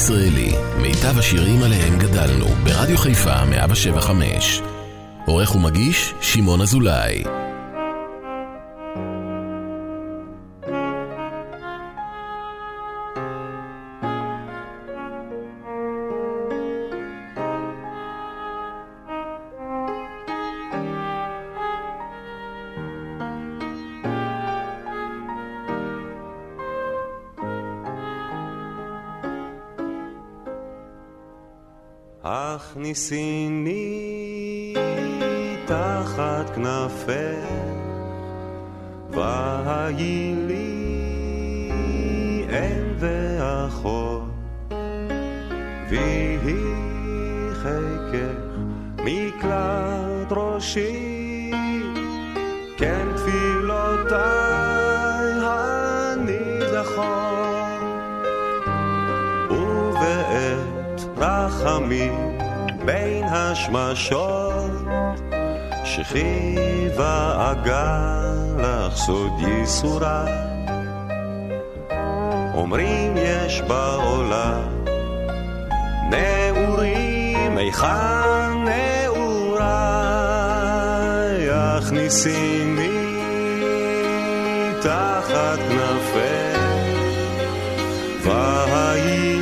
אתם מאזינים לשיר ישראלי, מיטב השירים עליהם גדלנו, ברדיו חיפה 175. עורך ומגיש, שמעון אזולאי. ייסורה אומרים יש בעולם נעורים היכן נעוריי? הכניסיני תחת כנפי והי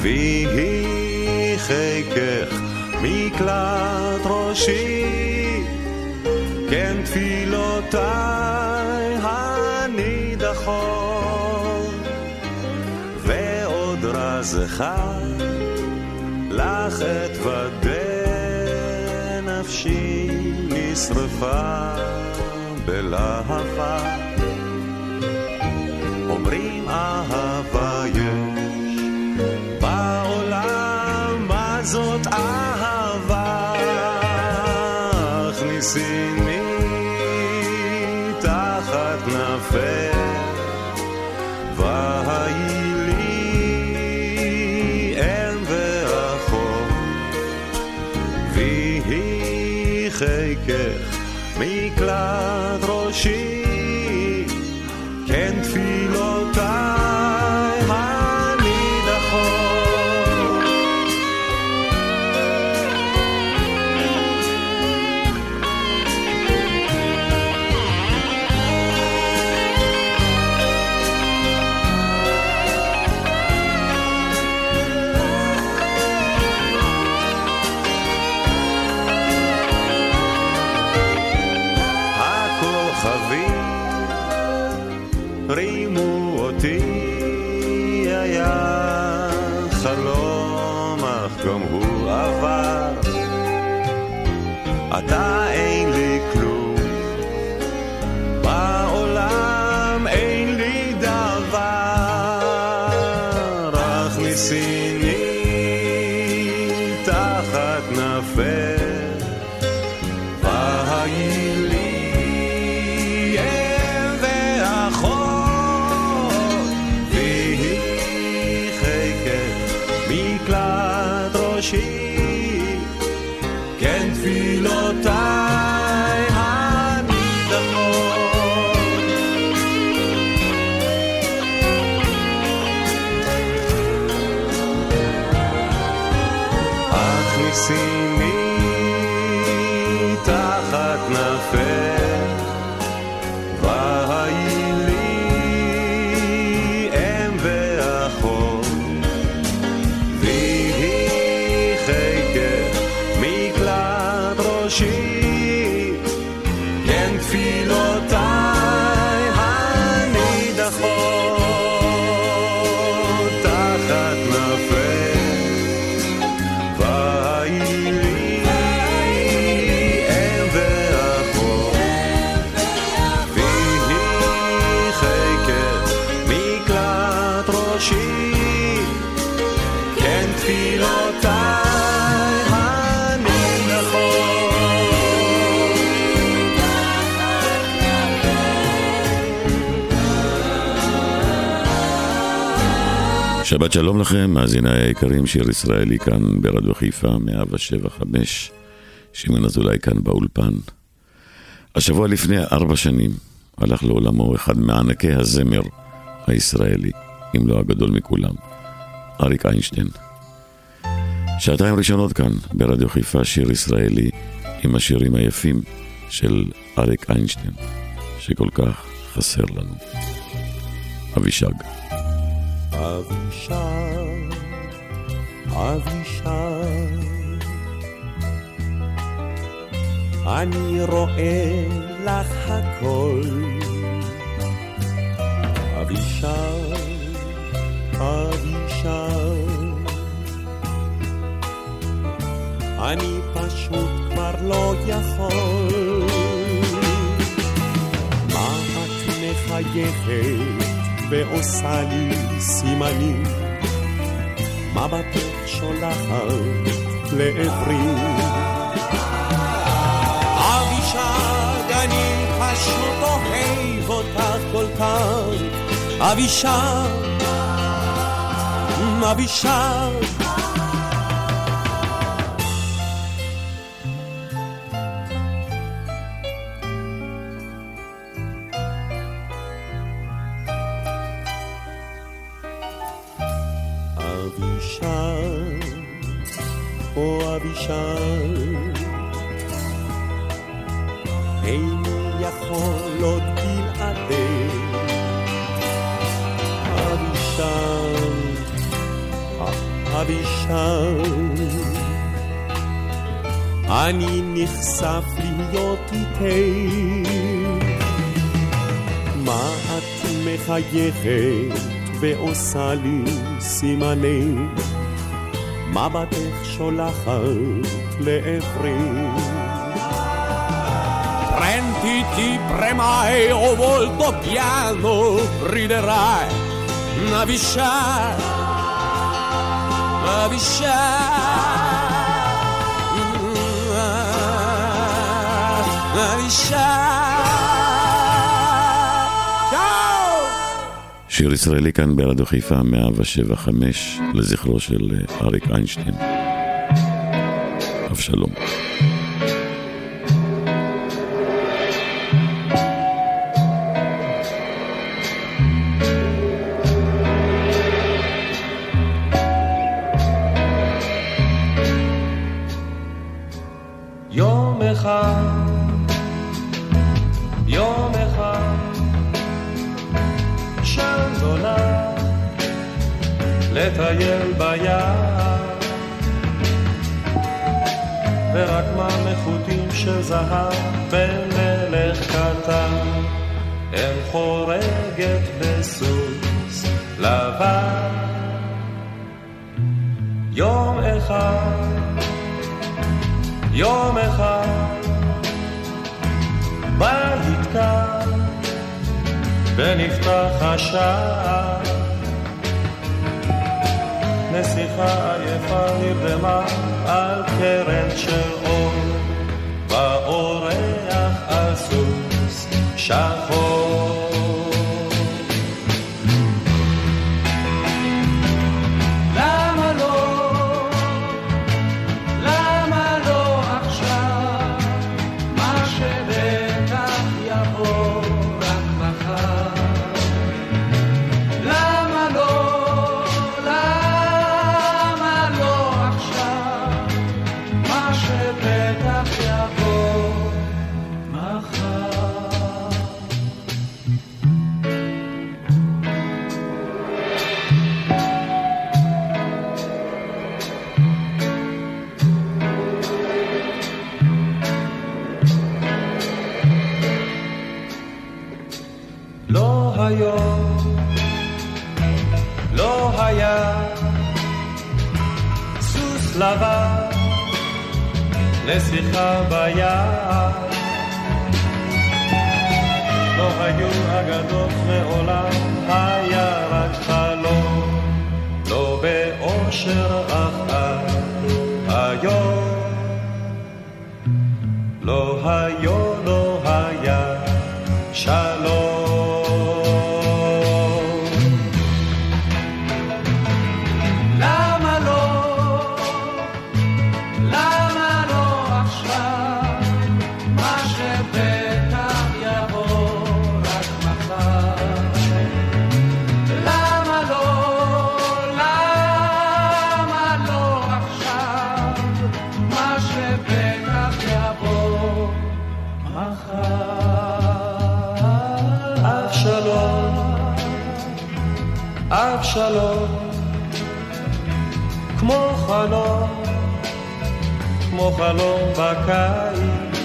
ויהי חיקך מקלט ראשי, כן תפילותיי הנידחות, ועוד רז אחד לך אתוודה נפשי נשרפה בלהבה. she שבת שלום לכם, מאזיניי היקרים, שיר ישראלי כאן ברדיו חיפה, 175, שמעון אזולאי כאן באולפן. השבוע לפני ארבע שנים, הלך לעולמו אחד מענקי הזמר הישראלי, אם לא הגדול מכולם, אריק איינשטיין. שעתיים ראשונות כאן, ברדיו חיפה, שיר ישראלי עם השירים היפים של אריק איינשטיין, שכל כך חסר לנו. אבישג. אבישג, אבישג, אני רואה לך הכל. אבישג, אבישג, אני פשוט כבר לא יכול. מה את מחייכת ועושה לי סימנים? מבטך שולחת לעברי. אבישג, אני פשוט אוהב אותך כל כך. אבישג, אבישג. מחייכת ועושה לי סימני? מבטך שולחת לעברי. Prenditi premai o volto piano, riderai, navisciai, navisciai. שיר ישראלי כאן ברדיו חיפה 175 לזכרו של אה, אריק איינשטיין. אבשלום. של זהב ומלך קטן. הם חורגת בסוס לבן. יום אחד יום אחד בית כאן ונפתח השער. נסיכה עייפה נרדמה על קרן של אור, שחור. סוס שחור. לבן לשיחה ביער. לא היו אגדות מעולם, היה רק חלום, לא באושר אף עד היום. לא היו, אבשלום, כמו חלום, כמו חלום בקיץ.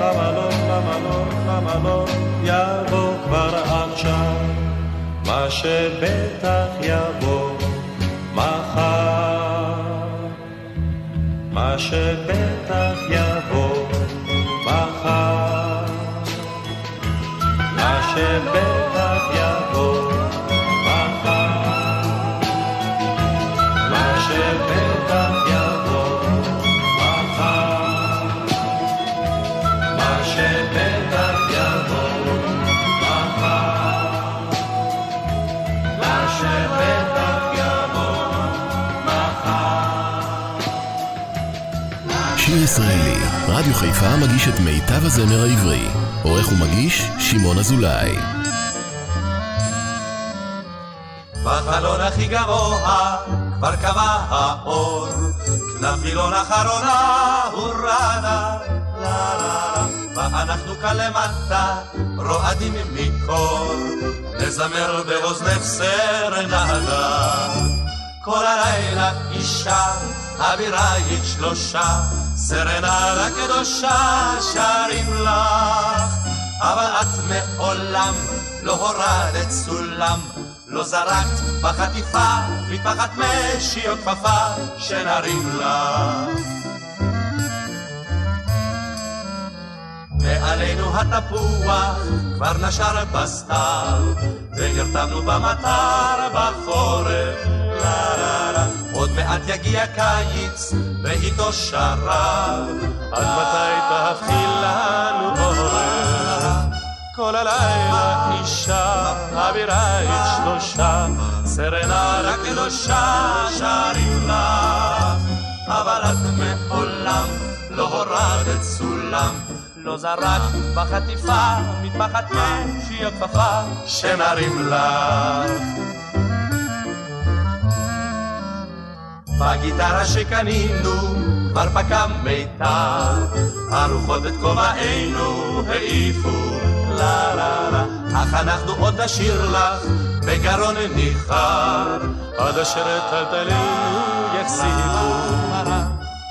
למה לא, למה לא, למה לא, יבוא כבר עכשיו, מה שבטח יבוא מחר. מה שבטח ישראלי, רדיו חיפה מגיש את מיטב הזמר העברי. עורך ומגיש, שמעון אזולאי. בחלון הכי גבוה כבר קבע האור, כנף וילון אחרונה הורדה, לה לה ואנחנו כאן למטה רועדים מקור, נזמר באוזנך סרנדה. כל הלילה אישה, אבירייך שלושה, סרנה לקדושה שרים לך, אבל את מעולם לא הורדת סולם, לא זרקת בחטיפה מטפחת משי או כפפה שנרים לך. מעלינו התפוח כבר נשר בסתיו, ונרתמנו במטר בחורף, לה לה לה. עוד מעט יגיע קיץ, ואיתו שרב, עד מתי תהפכי לנו עורף? כל הלילה אישה, אבירייך שלושה, סרנה לקדושה שרים לך, אבל את מעולם לא הורדת סולם. לא זרקת בחטיפה, מטפחת משי הכפפה, שנרים לך. בגיטרה שקנינו כבר פקע מיתר, הרוחות את כובענו העיפו, לה לה לה, אך אנחנו עוד נשאיר לך בגרון ניחר, עד אשר טלטלינו יחזיקו.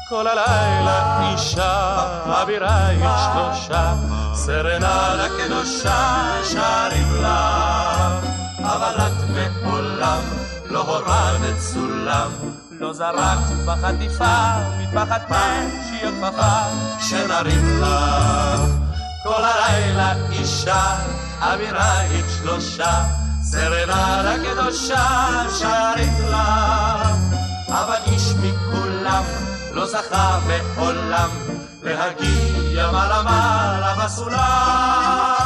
כל הלילה אישה, אבירייך שלושה, סרנה לקדושה שרים לך, אבל את מעולם לא הורדת סולם. לא זרקת בחטיפה, מטפחת משי הכפפה, שנרים לך. כל הלילה אישה, אבירייך שלושה, סרנה לקדושה שרים לך. אבל איש מכולם לא זכה מעולם להגיע מעלה מעלה בסולם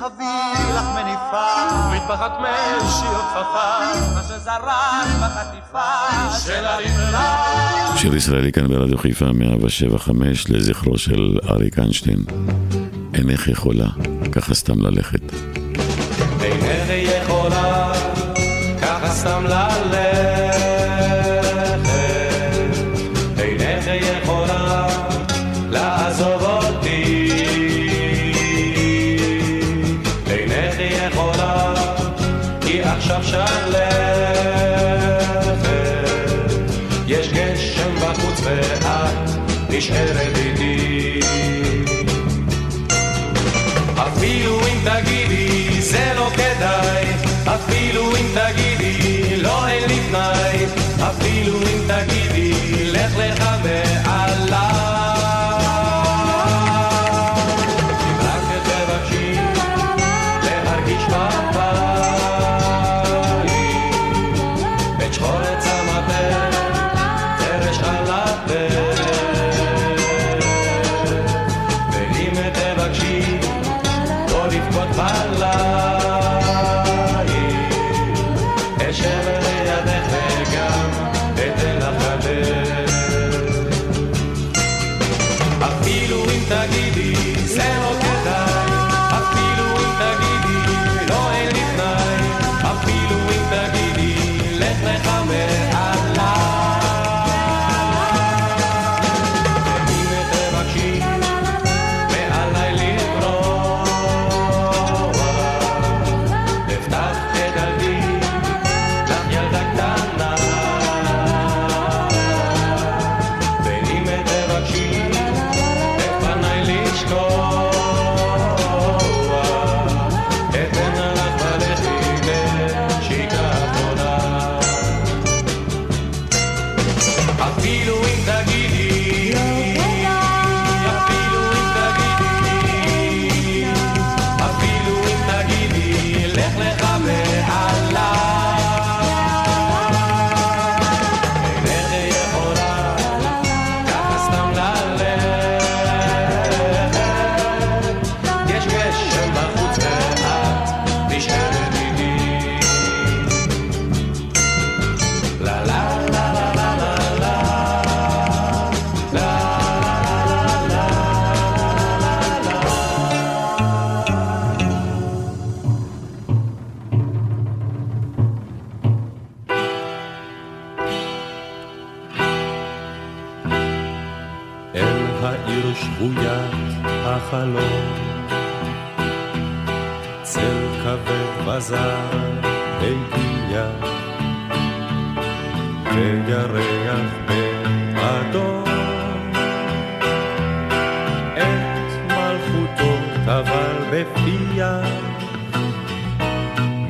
ולהביא לך מניפה. מטפחת משי או כפפה מה שזרק בחטיפה של הרימלה שיר ישראלי כאן ברדיו חיפה 175 לזכרו של אריק איינשטיין. אינך יכולה ככה סתם ללכת. אינך יכולה ככה סתם ללכת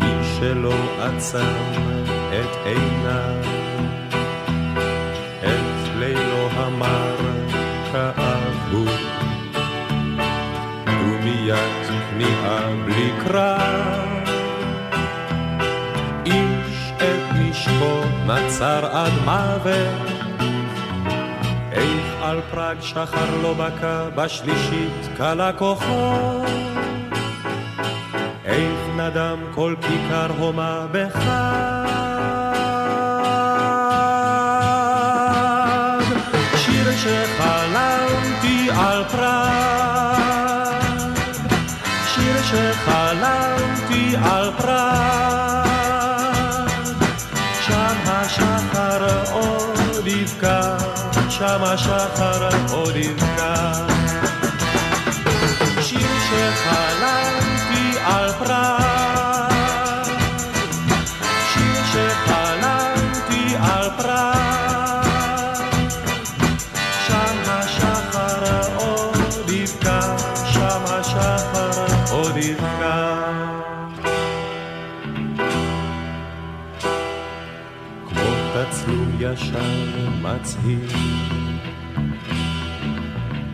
מי שלא עצם את עיניו, את לילו המר כאבו. ומיד כניעה בלי קרב. איש את נשקו נצר עד מוות, איך על פראג שחר לא בקע בשלישית קלה כוחו. איך נדם כל כיכר הומה בחג. שיר שחלמתי על פראג, שיר שחלמתי על פראג, שם השחר עוד יבקע, שם השחר מצהיר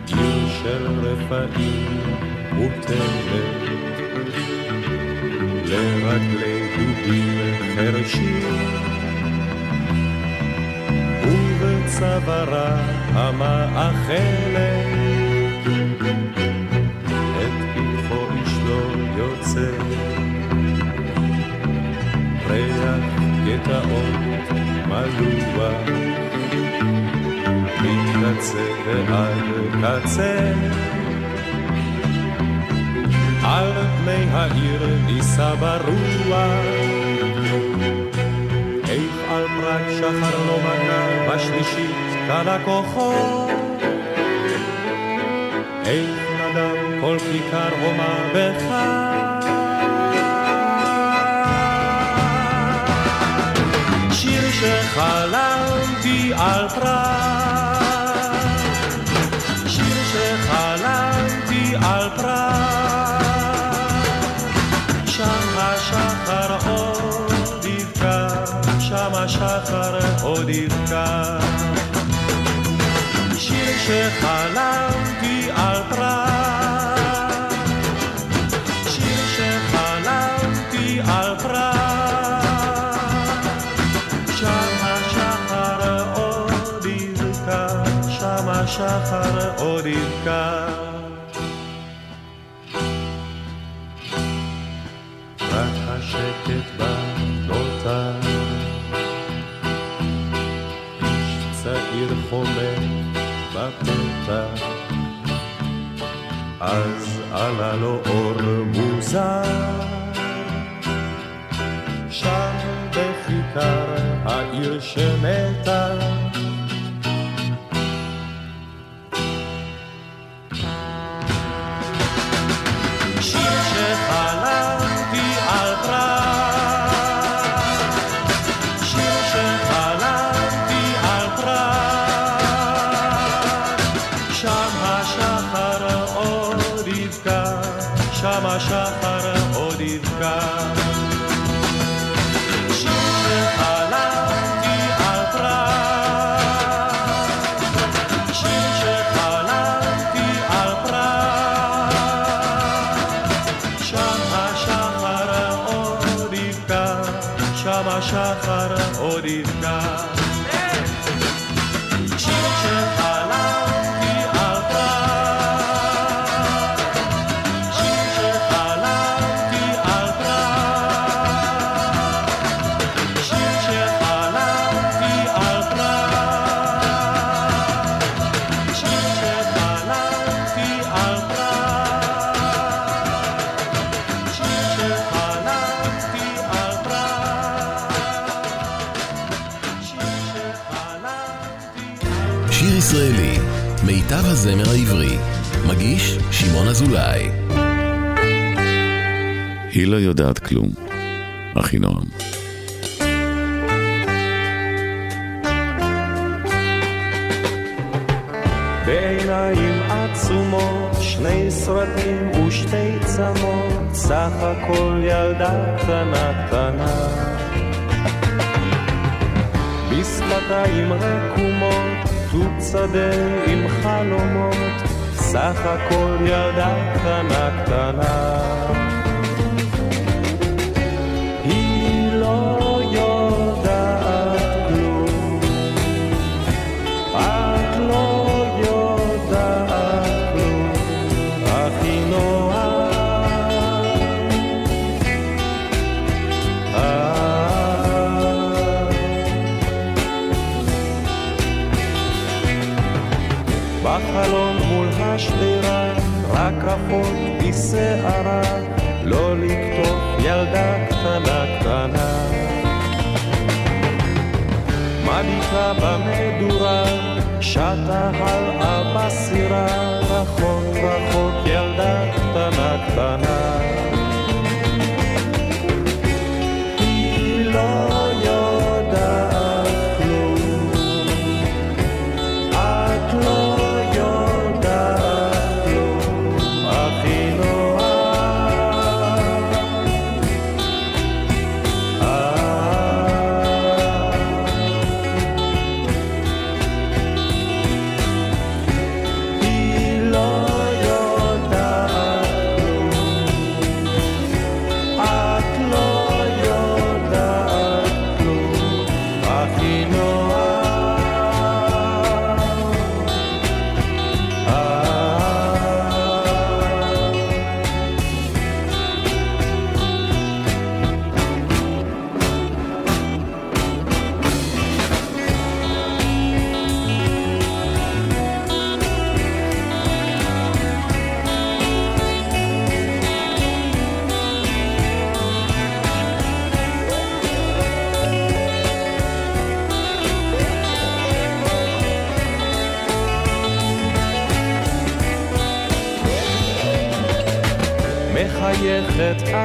עיר של רפאים מוטלת. לרגלי דובים חרשים. ובצווארה המאכלת. את פתחו איש לא יוצא ריח גטאות מלוח ועד קצה. על פני העיר נישא ברוח, איך על פרק שחר לא מנה בשלישית קלה כוחו. איך נדם כל כיכר הומה בחג. שיר שחלמתי על פראג, השחר עוד יבקע. שיר שחלמתי על פראג, שיר שחלמתי על פראג, שם השחר עוד יבקע, שם השחר עוד יבקע. בפתח, אז עלה לו אור מוזר. שם בכיכר העיר שמתה לא יודעת כלום, אחינועם. בעיניים עצומות, שני סרטים ושתי צמות, סך הכל ילדה קטנה קטנה. בשפתיים רקומות, תות שדה עם חלומות, סך הכל ילדה קטנה קטנה. רקפות בשערה, לא לקטוף ילדה קטנה קטנה. מביטה במדורה, שטה הלאה בסירה, רחוק רחוק ילדה קטנה קטנה.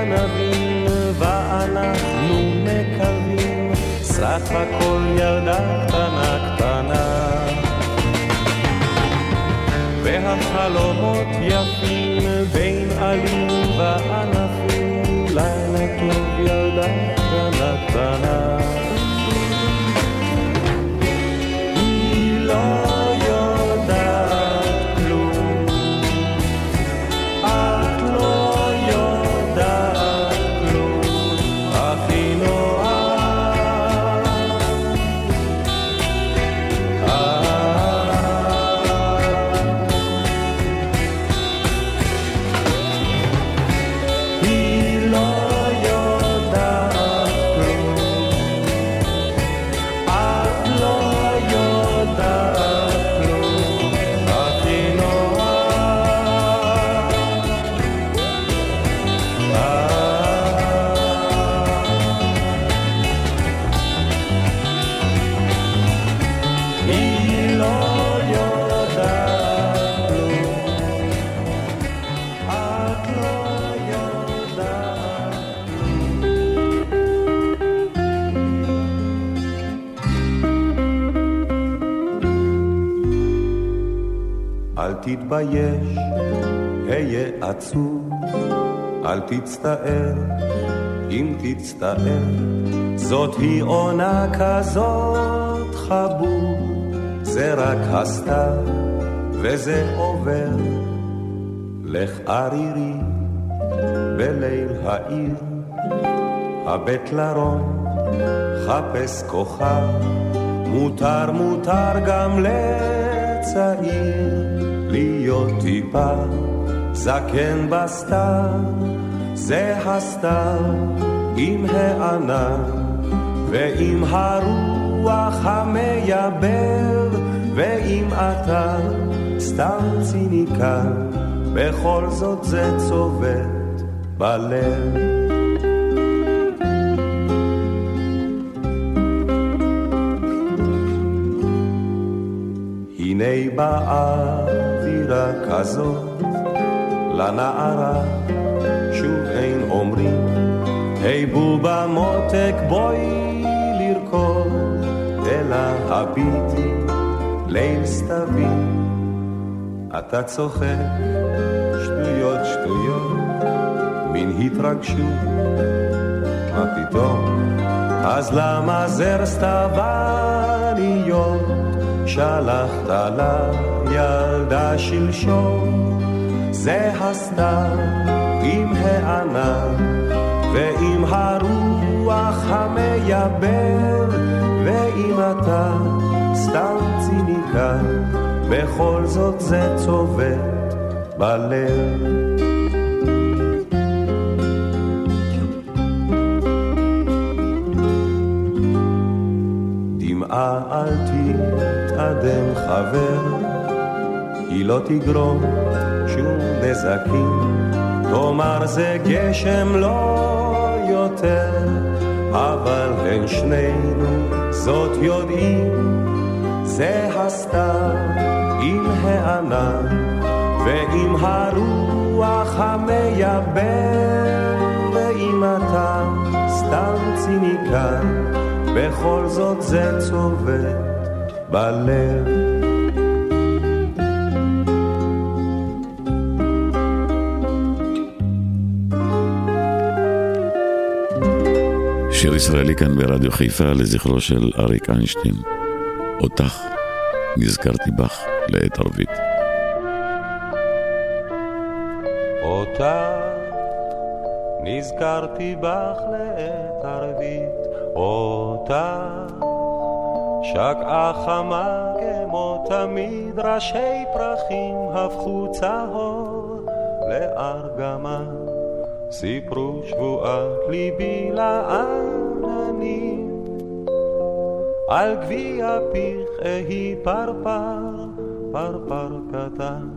מחייכת תצטער, אם תצטער, זאת היא עונה כזאת חבוב, זה רק הסתיו, וזה עובר. לך ערירי בליל העיר, הבט לרום, חפש כוכב, מותר מותר גם לצעיר. להיות טיפה זקן בסתיו, זה הסתיו עם הענן ועם הרוח המייבר, ואם אתה סתם ציניקן, בכל זאת זה צובט בלב. הנה באה אווירה כזאת, לנערה אומרים, היי בובה מותק בואי לרקוד, אלא הביטי ליל סתווי. אתה צוחק שטויות שטויות, מין התרגשות, מה פתאום? אז למה זר סתווניות שלחת לילדה שלשום? זה הסתיו עם הענן ועם הרוח המייבר ואם אתה סתם ציניקן בכל זאת זה צובט בלב אל תתאדם חבר היא לא תגרום שום נזקים. תאמר זה גשם לא יותר, אבל הן שנינו זאת יודעים, זה הסתיו עם הענן ועם הרוח המייבר, ואם אתה סתם ציניקן, בכל זאת זה צובט בלב. שיר ישראלי כאן ברדיו חיפה לזכרו של אריק איינשטיין. אותך נזכרתי בך לעת ערבית. אותך נזכרתי בך לעת ערבית, אותך שקעה חמה כמו תמיד, ראשי פרחים הפכו צהור לארגמן. סיפרו שבועת ליבי לעננים, על גביע פיך אהי פרפר, פרפר קטן,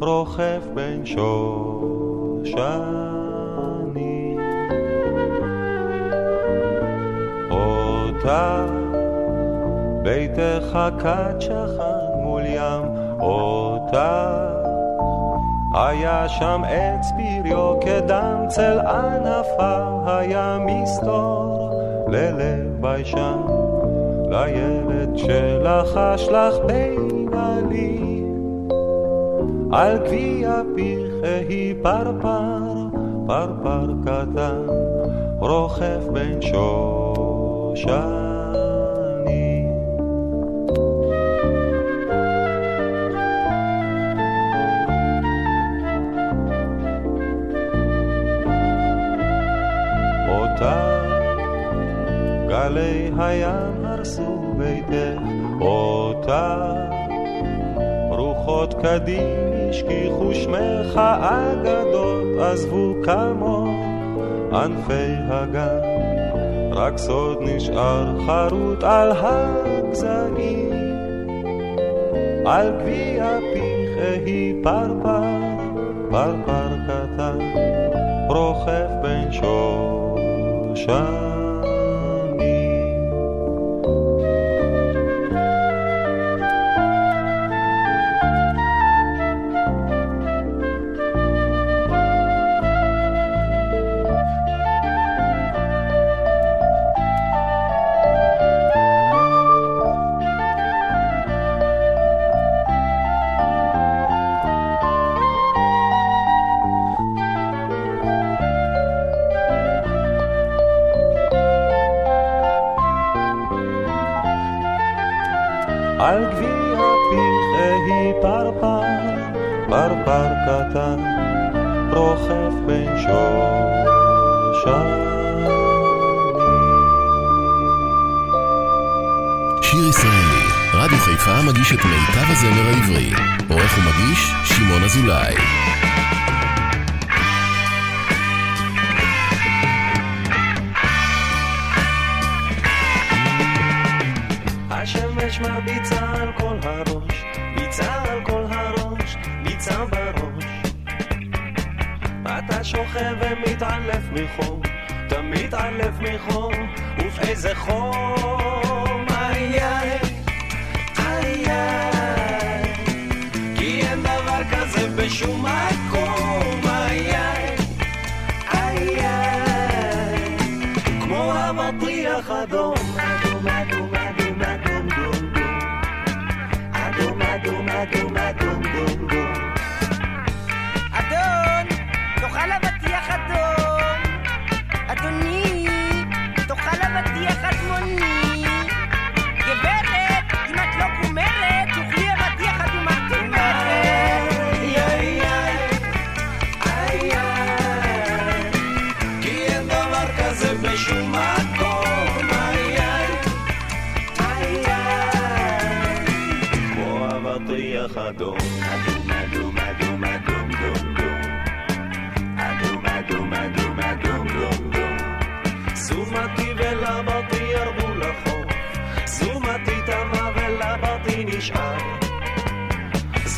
רוכב בין שושנים. אותה ביתך כת שכן מול ים, אותה היה שם עץ פריו כדם צל ענפיו היה מסתור ללב ביישן לילד שלחש לך בין עלים על גביע פיך היא פרפר פרפר קטן רוכב בין שושן הים הרסו ביתך אותה רוחות קדים השכיחו שמך אגדות עזבו כמות ענפי הגן רק סוד נשאר חרוט על הגזעים על גביע פיך היא פרפר פרפר קטן רוכב בין שושן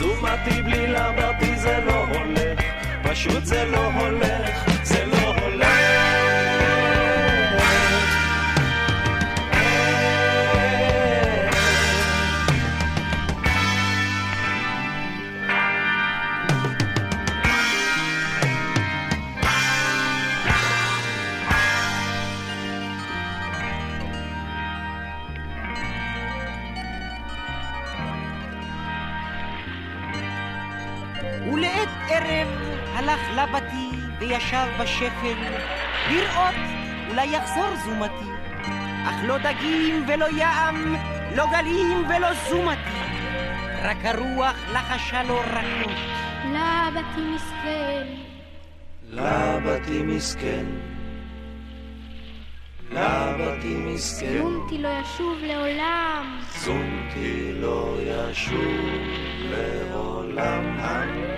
זומתי בלי לבתי זה לא הולך, פשוט זה לא הולך, זה לא הולך. וישב בשפל, לראות אולי יחזור זומתי. אך לא דגים ולא ים, לא גלים ולא זומתי. רק הרוח לחשה לו רכות. לבתי מסכן, לבתי מסכן, לבתי מסכן, זומתי לא ישוב לעולם. זומתי לא ישוב לעולם.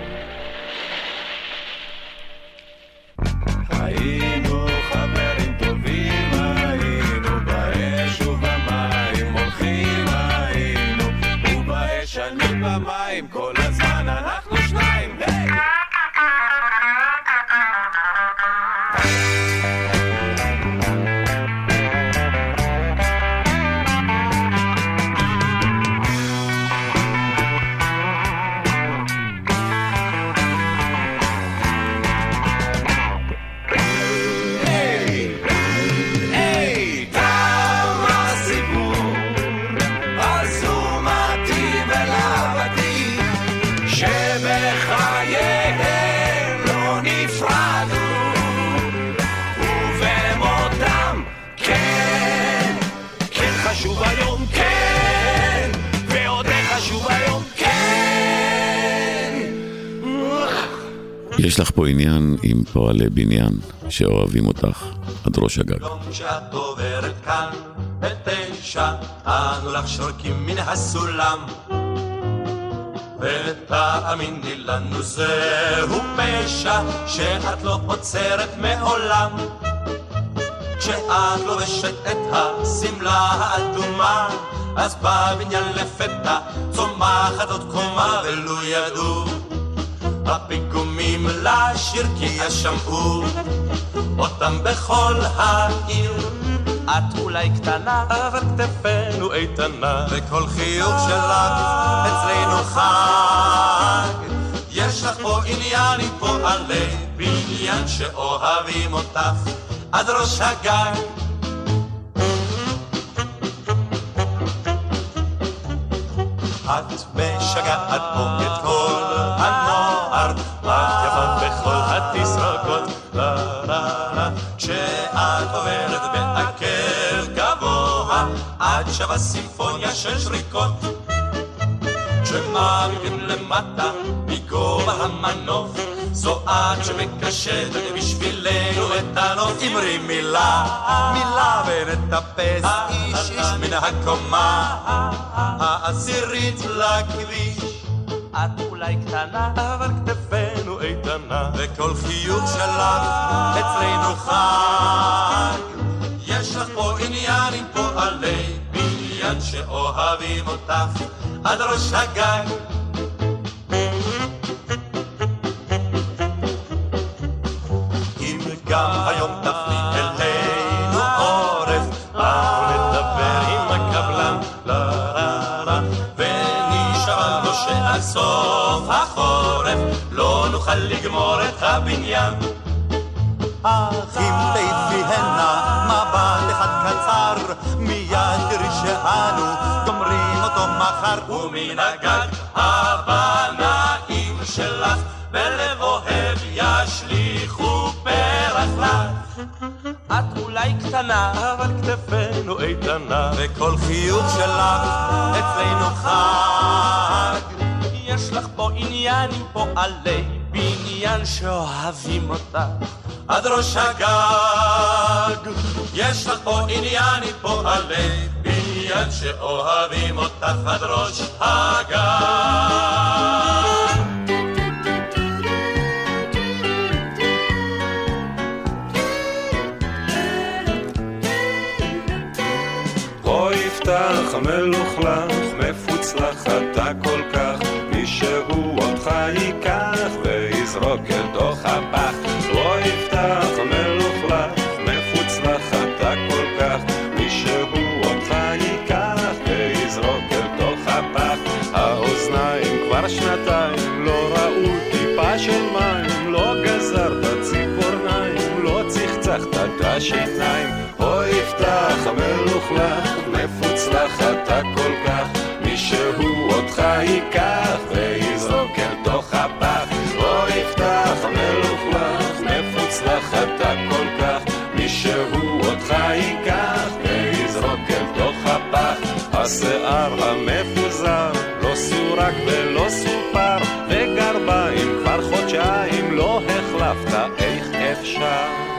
ובאש אני במים כל עם פועלי בניין שאוהבים אותך עד ראש הגג. יום שאת עוברת כאן בתשע, אנו לך שורקים מן הסולם. ותאמיני לנו זהו פשע שאת לא עוצרת מעולם. כשאת לובשת את השמלה האדומה, אז בבניין לפתע צומחת עוד קומה ולו ידעו. הפיגומים לשיר כי ישמעו אותם בכל העיר. את אולי קטנה, אבל כתפינו איתנה, וכל חיוך שלך אצלנו חג. יש לך פה עניין עם פועלי בניין שאוהבים אותך עד ראש הגג. את שווה סימפוניה של שריקות. כשמעמידים למטה מגובה המנוף, זו את שמקשטת בשבילנו את הנוף. אמרי מילה, מילה ונטפס איש איש מן הקומה העשירית לכביש. את אולי קטנה, אבל כתפינו איתנה, וכל חיוך שלך אצלנו חג. יש לך פה עניין בניין שאוהבים אותך עד ראש הגג. אם גם היום תפני אלינו עורף, באנו נדבר עם הקבלן, לה לה לה, ונשאל לו שעד סוף החורף לא נוכל לגמור את הבניין. אך אם תדפי הנה מבט אחד קצר מן הגג הבנאים שלך, בלב אוהב ישליכו פרח לך. את אולי קטנה, אבל כתפינו איתנה, וכל חיוך שלך אצלנו חג. יש לך פה עניין עם פועלי בניין שאוהבים אותך. עד ראש הגג, יש לך פה עניין עם פועלי בניין שאוהבים אותך עד ראש הגג. כה יפתח המלוכלך, מפוצלח אתה כל כך, מישהו אותך ייקח ויזרוק אל תוך הפח. השיניים. הו יפתח המלוכלך, מפוצלח אתה כל כך, מישהו אותך ייקח ויזרוק אל תוך הפח. הו יפתח המלוכלך, מפוצלח אתה כל כך, מישהו אותך ייקח ויזרוק אל תוך הפח. השיער המפוזר לא סורק ולא סופר, וגרביים כבר חודשיים לא החלפת, איך אפשר?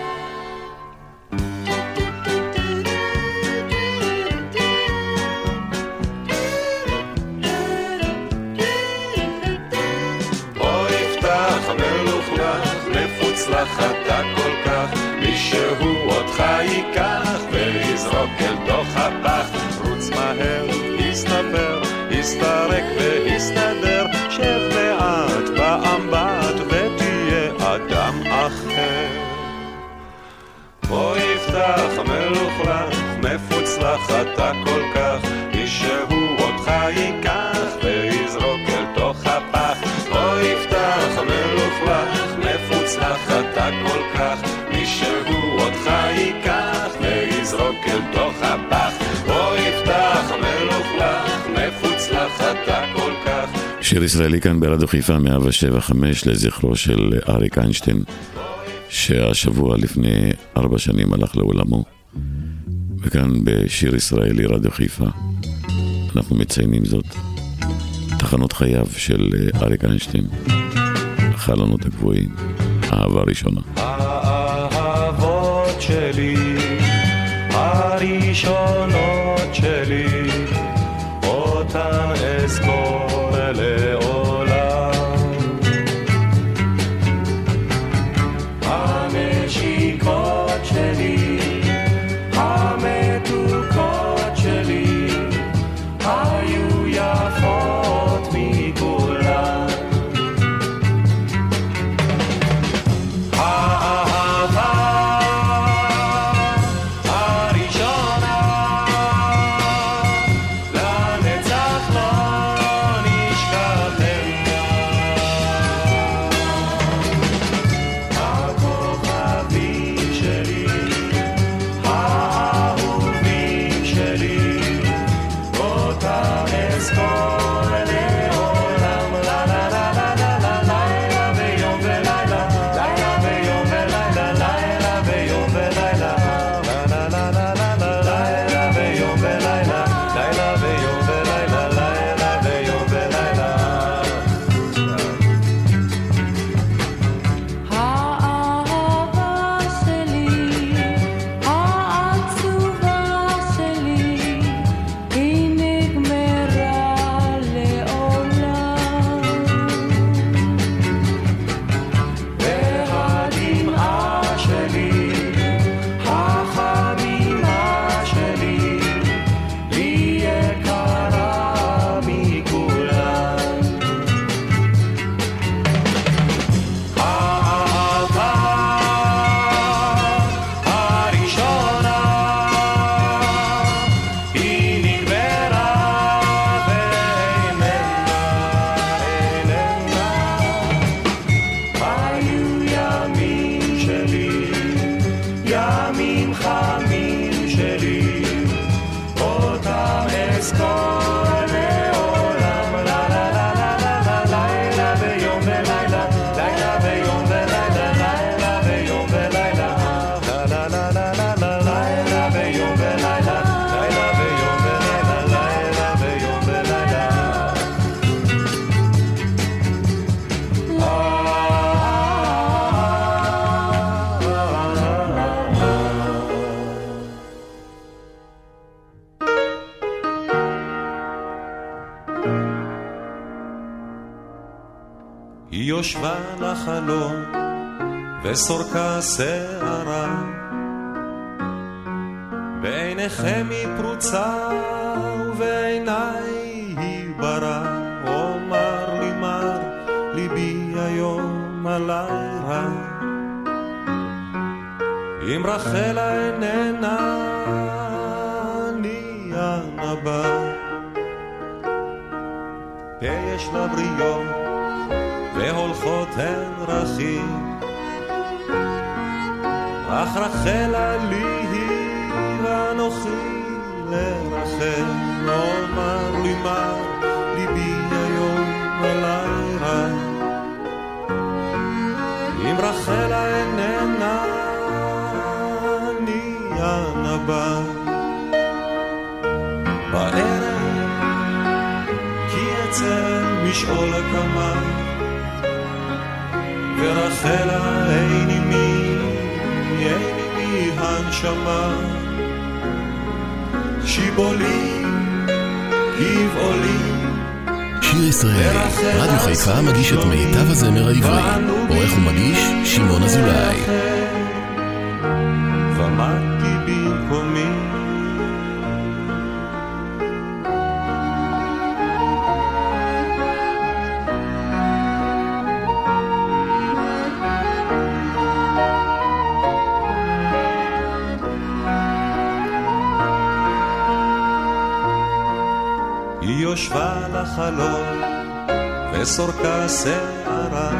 ויזרוק אל תוך הפח. רוץ מהר, הסתבר, הסתרק והסתדר, שב מעט באמבט ותהיה אדם אחר. בוא יפתח המלוכלך, מפוצלח אתה כל כך, מישהו אותך ייקח ויזרוק אל תוך הפח. בוא יפתח המלוכלך, מפוצלח אתה כל כך, שיר ישראלי כאן ברדיו חיפה 175 לזכרו של אריק איינשטיין, שהשבוע לפני ארבע שנים הלך לעולמו. וכאן בשיר ישראלי רדיו חיפה אנחנו מציינים זאת. תחנות חייו של אריק איינשטיין, החלונות הגבוהים, אהבה ראשונה. האהבות שלי, הראשונות שלי, אותן אזכור לעולם. לחלום וסורקה שערה. בעיניכם היא פרוצה ובעיניי היא ברא אומר לי מר ליבי היום עלי רע אם רחלה איננה אני הנבא. יש לה בריות והולכות הן דרכים אך רחלה לי היא ואנוכי לרחל אומר לי מה ליבי היום אליי רע אם רחלה איננה אני הנבא בערב כי אצל משעול הקמה ורחלה אין עימי, אין עימי הנשמה שיבולי, גבעולי שיר ישראלי, רדיו חיפה מגיש את מיטב הזמר העברי. עורך ומגיש, שמעון אזולאי. וסורקה שערה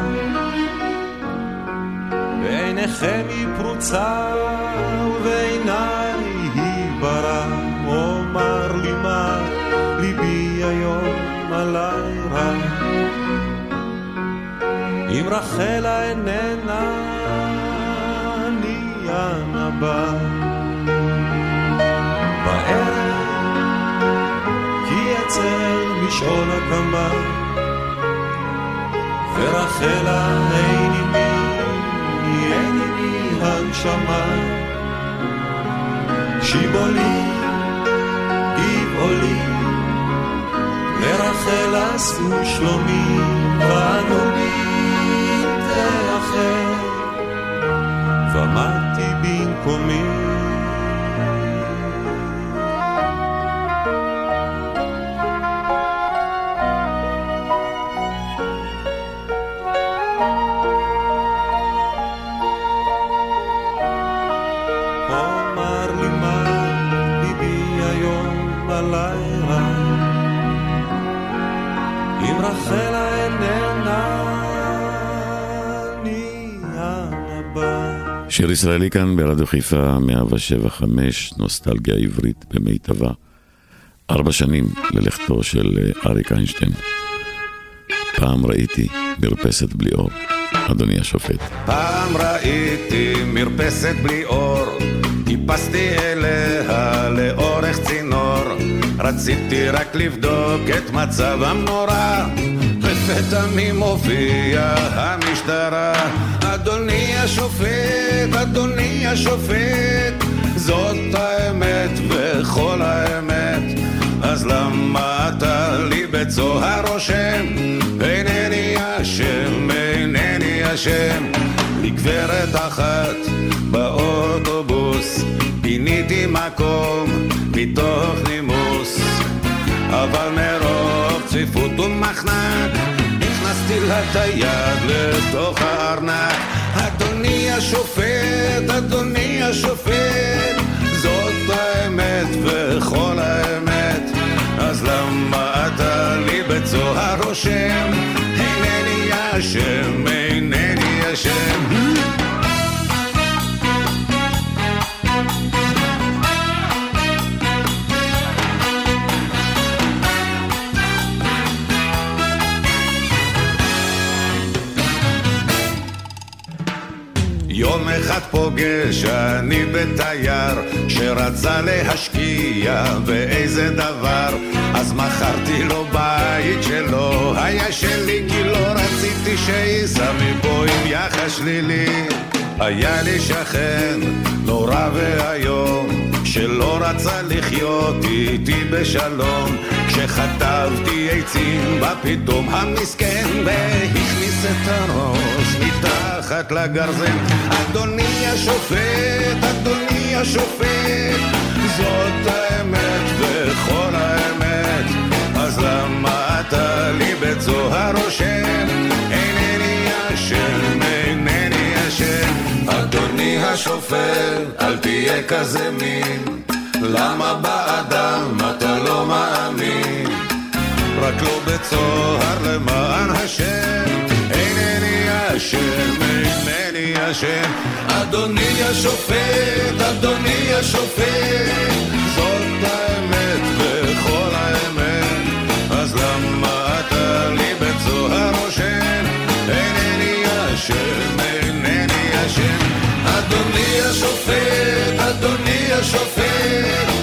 בעיניכם היא פרוצה ובעיניי היא ברא אומר לי מה ליבי היום עלי רע. אם רחלה איננה אני הנבא בערב כי אצל משעול הקמה ורחלה אין עימי, אין עימי הנשמה. שיבולי, גבעולי לרחלה שאו שלומי ואנוכי תאחר ועמדתי במקומי אם רחלה איננה שיר ישראלי כאן ברדיו חיפה 175, נוסטלגיה עברית במיטבה. ארבע שנים ללכתו של אה, אריק איינשטיין. פעם ראיתי מרפסת בלי אור, אדוני השופט. פעם ראיתי מרפסת בלי אור, טיפסתי אליה לאורך צינור, רציתי רק לבדוק את מצבם נורא, לפתע מי מופיע המשטרה, אדוני השופט, אדוני השופט, זאת האמת וכל האמת, אז למה אתה לי בצוהר רושם, אינני אשם, אינני אשם, לגברת אחת באוטובוס, פיניתי מקום מתוך נימוס, אבל מרוב צפיפות ומחנק, הכנסתי לה את היד לתוך הארנק. אדוני השופט, אדוני השופט, זאת האמת וכל האמת, אז למה אתה לי בצוהר רושם? אינני אשם, אשם. יום אחד פוגש אני בתייר שרצה להשקיע באיזה דבר אז מכרתי לו בית שלא היה שלי כי לא רציתי שייסע מפה עם יחס שלילי. היה לי שכן נורא ואיום שלא רצה לחיות איתי בשלום. שחטבתי עצים בפתאום המסכן והכניס את הראש מתחת לגרזן. אדוני השופט, אדוני השופט לי בית זוהר רושם אינני אשם, אינני אשם אדוני השופט, אל תהיה כזה מין למה באדם אתה לא מאמין? רק לא בצוהר למען השם, אינני אשם, אינני אשם. אדוני השופט, אדוני השופט, השופט, אדוני השופט.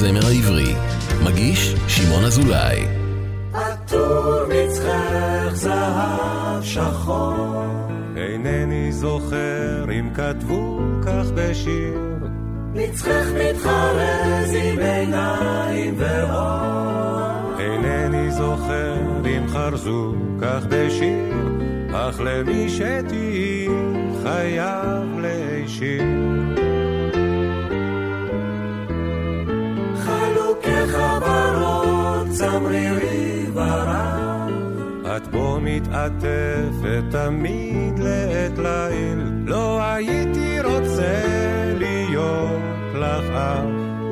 הזמר העברי. מגיש שמעון אזולאי. עטור מצחך זהב שחור. אינני זוכר אם כתבו כך בשיר. מצחך מתחרז עם עיניים ואור. אינני זוכר אם חרזו כך בשיר, אך למי שתהי חייב להישיר. צמרירי ורב. את בו מתעטפת תמיד לעת ליל, לא הייתי רוצה להיות לך אח.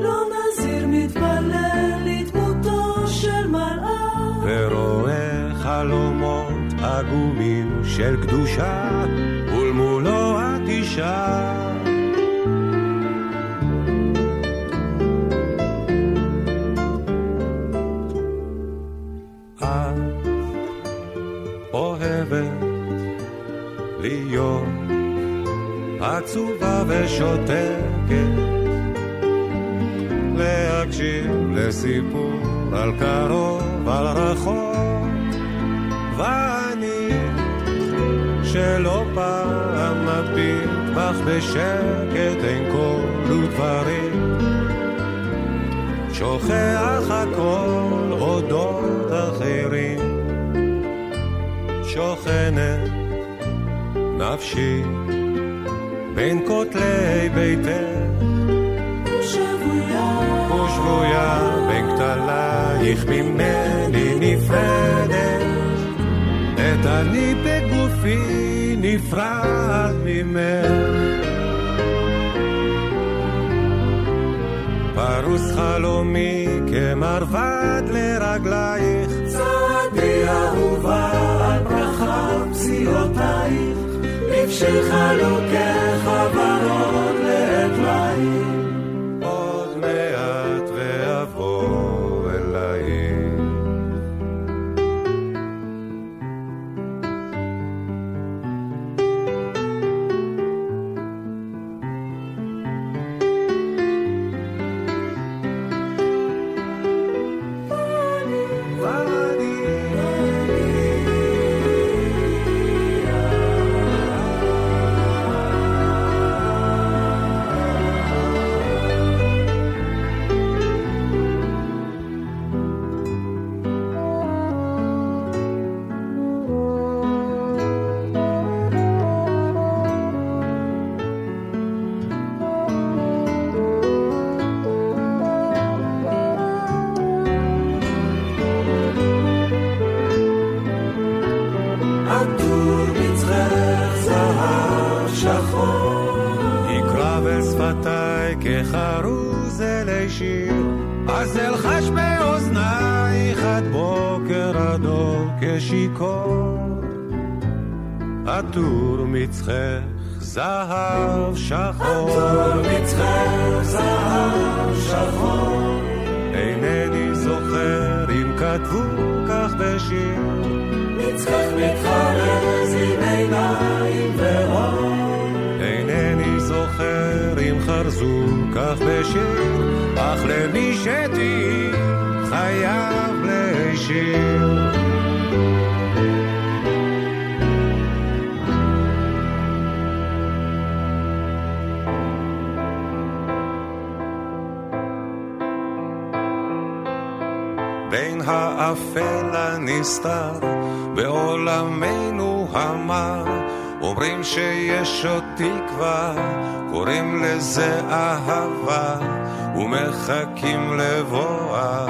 לא נזיר מתפלל לדמותו של מלאך. ורואה חלומות עגומים של קדושה, ולמולו את אישה. עצובה ושותקת, להקשיב לסיפור על קרוב, על רחוק, ואני שלא פעם מביט בך בשקט אין קול ודברים, שוכח הכל אודות אחרים, שוכנת נפשי בין כותלי ביתך. שבויה ושבויה בין כתלייך ממני נפרדת, את אני בגופי נפרד ממך. פרוס חלומי כמרבד לרגלייך, צעדי אהובה על ברכה פסיעותייך, של חלוקי חברות לעת ליל. עטור מצחך זהב שחור. עטור מצחך זהב שחור. אינני זוכר אם כתבו כך בשיר. מצחך מתחרז עם עיניים ואור. אינני זוכר אם חרזו כך בשיר, אך למי שתהי חייב להישיר. האפל הנסתר בעולמנו המר. אומרים שיש עוד תקווה, קוראים לזה אהבה ומחכים לבואה.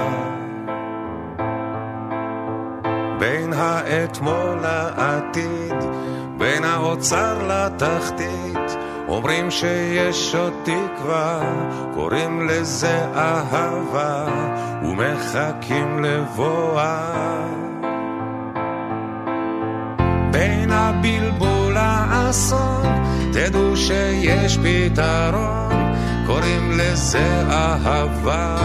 בין האתמול לעתיד, בין האוצר לתחתית אומרים שיש עוד תקווה, קוראים לזה אהבה ומחכים לבואה בין הבלבול לאסון, תדעו שיש פתרון, קוראים לזה אהבה.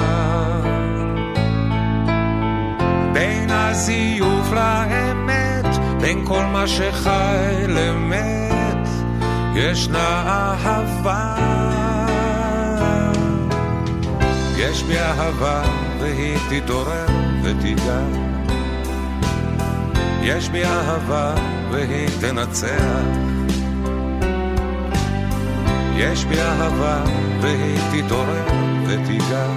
בין הזיוף לאמת, בין כל מה שחי למת, ישנה אהבה. יש בי אהבה והיא תתעורר ותיגע. יש בי אהבה והיא תנצח. יש בי אהבה והיא תתעורר ותיגע.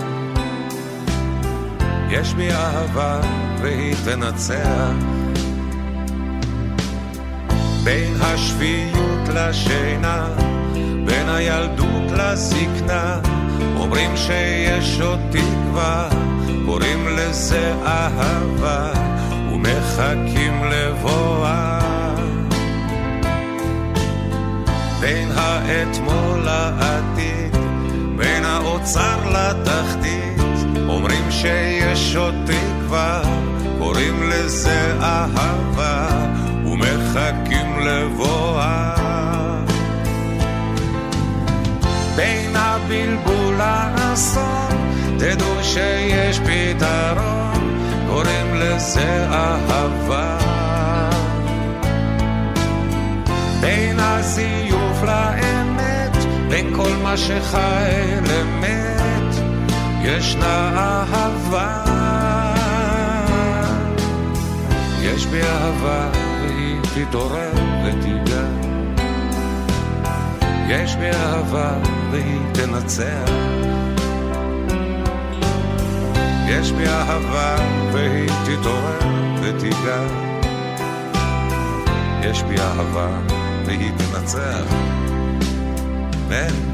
יש בי אהבה והיא תנצח. בין השפיות לשינה, בין הילדות לזקנה, אומרים שיש עוד תקווה, קוראים לזה אהבה. ומחכים לבואה. בין האתמול לעתיד, בין האוצר לתחתית, אומרים שיש עוד תקווה, קוראים לזה אהבה, ומחכים לבואה. בין הבלבול לאסון, תדעו שיש פתרון. קוראים לזה אהבה. בין הזיוף לאמת, בין כל מה שחי למת, ישנה אהבה. יש בי אהבה תתעורר ותיגע. יש בי אהבה והיא תנצח. יש בי אהבה והיא תתעורר ותיגע. יש בי אהבה והיא תנצח. אמן.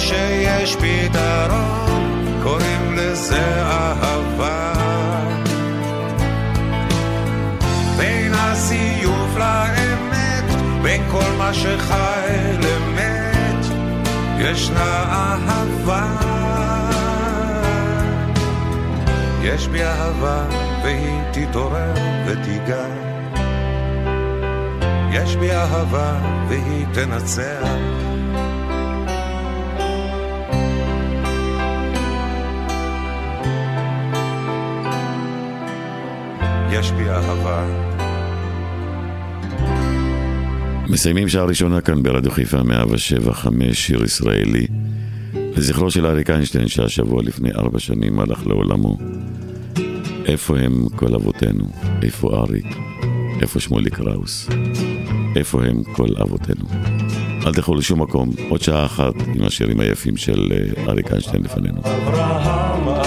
שיש פתרון, קוראים לזה אהבה. בין הזיוף לאמת, בין כל מה שחי למת, ישנה אהבה. יש בי אהבה והיא תתעורר ותיגע. יש בי אהבה והיא תנצח. יש בי אהבה. מסיימים שעה ראשונה כאן ברדיו חיפה 175, שיר ישראלי. לזכרו של אריק איינשטיין שהשבוע לפני ארבע שנים הלך לעולמו. איפה הם כל אבותינו? איפה אריק? איפה שמולי קראוס? איפה הם כל אבותינו? אל תלכו לשום מקום, עוד שעה אחת עם השירים היפים של אה, אריק איינשטיין לפנינו. אברהם